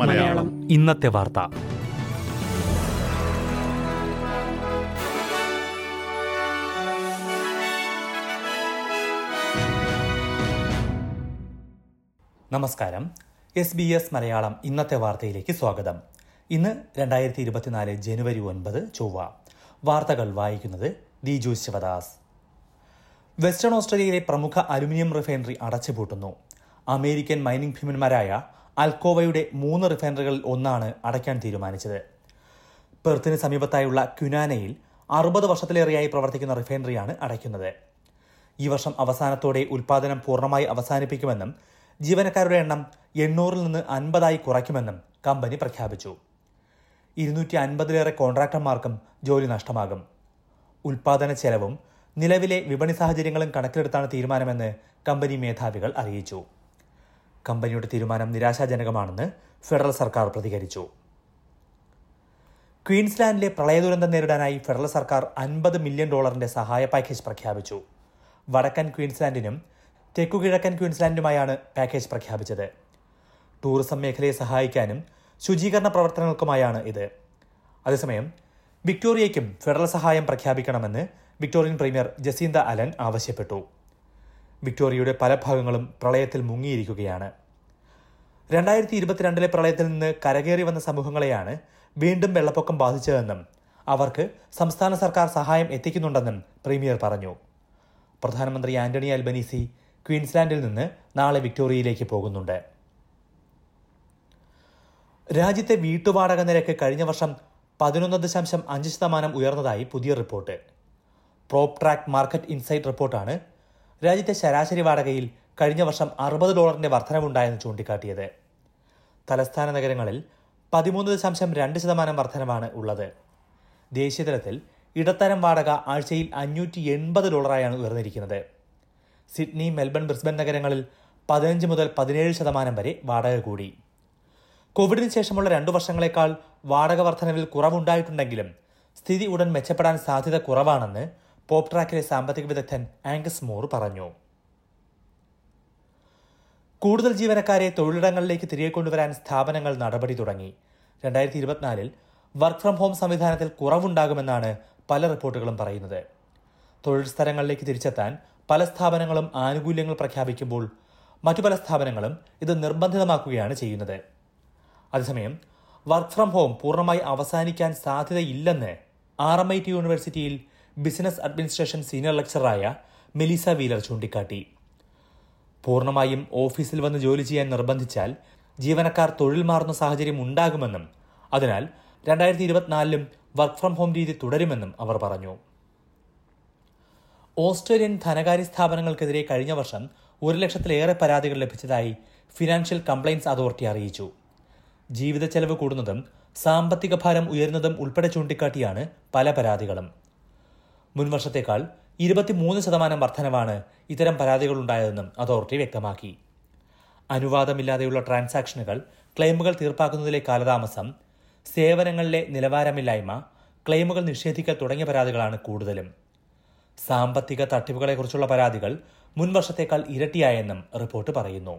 മലയാളം. ഇന്നത്തെ വാർത്ത. നമസ്കാരം. എസ് ബി എസ് മലയാളം ഇന്നത്തെ വാർത്തയിലേക്ക് സ്വാഗതം. ഇന്ന് രണ്ടായിരത്തി ഇരുപത്തിനാല് ജനുവരി ഒൻപത് ചൊവ്വ. വാർത്തകൾ വായിക്കുന്നത് ദിജു ശിവദാസ്. വെസ്റ്റേൺ ഓസ്ട്രേലിയയിലെ പ്രമുഖ അലുമിനിയം റിഫൈനറി അടച്ചുപൂട്ടുന്നു. അമേരിക്കൻ മൈനിംഗ് ഭീമന്മാരായ അൽക്കോവയുടെ മൂന്ന് റിഫൈനറികളിൽ ഒന്നാണ് അടയ്ക്കാൻ തീരുമാനിച്ചത്. പെർത്തിന് സമീപത്തായുള്ള ക്യുനാനയിൽ അറുപത് വർഷത്തിലേറെയായി പ്രവർത്തിക്കുന്ന റിഫൈനറിയാണ് അടയ്ക്കുന്നത്. ഈ വർഷം അവസാനത്തോടെ ഉൽപാദനം പൂർണമായി അവസാനിപ്പിക്കുമെന്നും ജീവനക്കാരുടെ എണ്ണം എണ്ണൂറിൽ നിന്ന് അൻപതായി കുറയ്ക്കുമെന്നും കമ്പനി പ്രഖ്യാപിച്ചു. ഇരുന്നൂറ്റി അൻപതിലേറെ കോൺട്രാക്ടർമാർക്കും ജോലി നഷ്ടമാകും. ഉൽപാദന ചെലവും നിലവിലെ വിപണി സാഹചര്യങ്ങളും കണക്കിലെടുത്താണ് തീരുമാനമെന്ന് കമ്പനി മേധാവികൾ അറിയിച്ചു. കമ്പനിയുടെ തീരുമാനം നിരാശാജനകമാണെന്ന് ഫെഡറൽ സർക്കാർ പ്രതികരിച്ചു. ക്വീൻസ്ലാൻഡിലെ പ്രളയ ദുരന്തം നേരിടാനായി ഫെഡറൽ സർക്കാർ അൻപത് മില്യൺ ഡോളറിന്റെ സഹായ പാക്കേജ് പ്രഖ്യാപിച്ചു. വടക്കൻ ക്വീൻസ്ലാൻഡിനും തെക്കു തെക്കുകിഴക്കൻ ക്വീൻസ്ലാൻഡിനുമായാണ് പാക്കേജ് പ്രഖ്യാപിച്ചത്. ടൂറിസം മേഖലയെ സഹായിക്കാനും ശുചീകരണ പ്രവർത്തനങ്ങൾക്കുമായാണ് ഇത്. അതേസമയം വിക്ടോറിയയ്ക്കും ഫെഡറൽ സഹായം പ്രഖ്യാപിക്കണമെന്ന് വിക്ടോറിയൻ പ്രീമിയർ ജസീന്ത അലൻ ആവശ്യപ്പെട്ടു. വിക്ടോറിയയുടെ പല ഭാഗങ്ങളും പ്രളയത്തിൽ മുങ്ങിയിരിക്കുകയാണ്. രണ്ടായിരത്തി ഇരുപത്തിരണ്ടിലെ പ്രളയത്തിൽ നിന്ന് കരകയറി വന്ന സമൂഹങ്ങളെയാണ് വീണ്ടും വെള്ളപ്പൊക്കം ബാധിച്ചതെന്നും അവർക്ക് സംസ്ഥാന സർക്കാർ സഹായം എത്തിക്കുന്നുണ്ടെന്നും പ്രീമിയർ പറഞ്ഞു. പ്രധാനമന്ത്രി ആന്റണി അൽബനീസി ക്വീൻസ്ലാൻഡിൽ നിന്ന് നാളെ വിക്ടോറിയയിലേക്ക് പോകുന്നുണ്ട്. രാജ്യത്തെ വീട്ടുവാടക നിരക്ക് കഴിഞ്ഞ വർഷം പതിനൊന്ന് ദശാംശം അഞ്ച് ശതമാനം ഉയർന്നതായി പുതിയ റിപ്പോർട്ട്. പ്രോപ് ട്രാക്ക് മാർക്കറ്റ് ഇൻസൈറ്റ് റിപ്പോർട്ടാണ് രാജ്യത്തെ ശരാശരി വാടകയിൽ കഴിഞ്ഞ വർഷം അറുപത് ഡോളറിന്റെ വർധനവുണ്ടായെന്ന് ചൂണ്ടിക്കാട്ടിയത്. തലസ്ഥാന നഗരങ്ങളിൽ പതിമൂന്ന് ദശാംശം രണ്ട് ശതമാനം വർധനമാണ് ഉള്ളത്. ദേശീയതലത്തിൽ ഇടത്തരം വാടക ആഴ്ചയിൽ അഞ്ഞൂറ്റി എൺപത് ഡോളറായാണ് ഉയർന്നിരിക്കുന്നത്. സിഡ്നി മെൽബൺ ബ്രിസ്ബൻ നഗരങ്ങളിൽ പതിനഞ്ച് മുതൽ പതിനേഴ് ശതമാനം വരെ വാടക കൂടി. കോവിഡിന് ശേഷമുള്ള രണ്ടു വർഷങ്ങളെക്കാൾ വാടക വർധനവിൽ കുറവുണ്ടായിട്ടുണ്ടെങ്കിലും സ്ഥിതി ഉടൻ മെച്ചപ്പെടാൻ സാധ്യത കുറവാണെന്ന് പോപ്പ് ട്രാക്കിലെ സാമ്പത്തിക വിദഗ്ധൻ ആംഗസ് മോർ പറഞ്ഞു. കൂടുതൽ ജീവനക്കാരെ തൊഴിലിടങ്ങളിലേക്ക് തിരികെ കൊണ്ടുവരാൻ സ്ഥാപനങ്ങൾ നടപടി തുടങ്ങി. രണ്ടായിരത്തി ഇരുപത്തിനാലിൽ വർക്ക് ഫ്രം ഹോം സംവിധാനത്തിൽ കുറവുണ്ടാകുമെന്നാണ് പല റിപ്പോർട്ടുകളും പറയുന്നത്. തൊഴിൽ സ്ഥലങ്ങളിലേക്ക് തിരിച്ചെത്താൻ പല സ്ഥാപനങ്ങളും ആനുകൂല്യങ്ങൾ പ്രഖ്യാപിക്കുമ്പോൾ മറ്റു പല സ്ഥാപനങ്ങളും ഇത് നിർബന്ധിതമാക്കുകയാണ് ചെയ്യുന്നത്. അതേസമയം വർക്ക് ഫ്രം ഹോം പൂർണമായി അവസാനിക്കാൻ സാധ്യതയില്ലെന്ന് ആർ എം ഐ ടി യൂണിവേഴ്സിറ്റിയിൽ ബിസിനസ് അഡ്മിനിസ്ട്രേഷൻ സീനിയർ ലെക്ചറായ മെലിസ വീലർ ചൂണ്ടിക്കാട്ടി. പൂർണമായും ഓഫീസിൽ വന്ന് ജോലി ചെയ്യാൻ നിർബന്ധിച്ചാൽ ജീവനക്കാർ തൊഴിൽ മാറുന്ന സാഹചര്യം ഉണ്ടാകുമെന്നും അതിനാൽ രണ്ടായിരത്തി ഇരുപത്തിനാലിലും വർക്ക് ഫ്രം ഹോം രീതി തുടരുമെന്നും അവർ പറഞ്ഞു. ഓസ്ട്രേലിയൻ ധനകാര്യ സ്ഥാപനങ്ങൾക്കെതിരെ കഴിഞ്ഞ വർഷം ഒരു ലക്ഷത്തിലേറെ പരാതികൾ ലഭിച്ചതായി ഫിനാൻഷ്യൽ കംപ്ലയിൻസ് അതോറിറ്റി അറിയിച്ചു. ജീവിത ചെലവ് കൂടുന്നതും സാമ്പത്തിക ഭാരം ഉയരുന്നതും ഉൾപ്പെടെ ചൂണ്ടിക്കാട്ടിയാണ് പല പരാതികളും. മുൻവർഷത്തേക്കാൾ ഇരുപത്തിമൂന്ന് ശതമാനം വർധനവാണ് ഇത്തരം പരാതികൾ ഉണ്ടായതെന്നും അതോറിറ്റി വ്യക്തമാക്കി. അനുവാദമില്ലാതെയുള്ള ട്രാൻസാക്ഷനുകൾ ക്ലെയിമുകൾ തീർപ്പാക്കുന്നതിലെ കാലതാമസം സേവനങ്ങളിലെ നിലവാരമില്ലായ്മ ക്ലെയിമുകൾ നിഷേധിക്കൽ തുടങ്ങിയ പരാതികളാണ് കൂടുതലും. സാമ്പത്തിക തട്ടിപ്പുകളെക്കുറിച്ചുള്ള പരാതികൾ മുൻവർഷത്തേക്കാൾ ഇരട്ടിയായെന്നും റിപ്പോർട്ട് പറയുന്നു.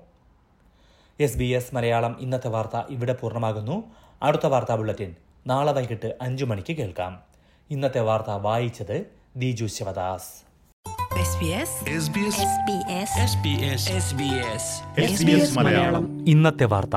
എസ് ബി എസ് മലയാളം ഇന്നത്തെ വാർത്ത ഇവിടെ പൂർണമാകുന്നു. അടുത്ത വാർത്താ ബുള്ളറ്റിൻ നാളെ വൈകിട്ട് അഞ്ചു മണിക്ക് കേൾക്കാം. ഇന്നത്തെ വാർത്ത വായിച്ചത് ദിജു ശിവദാസ് ഇന്നത്തെ വാർത്ത.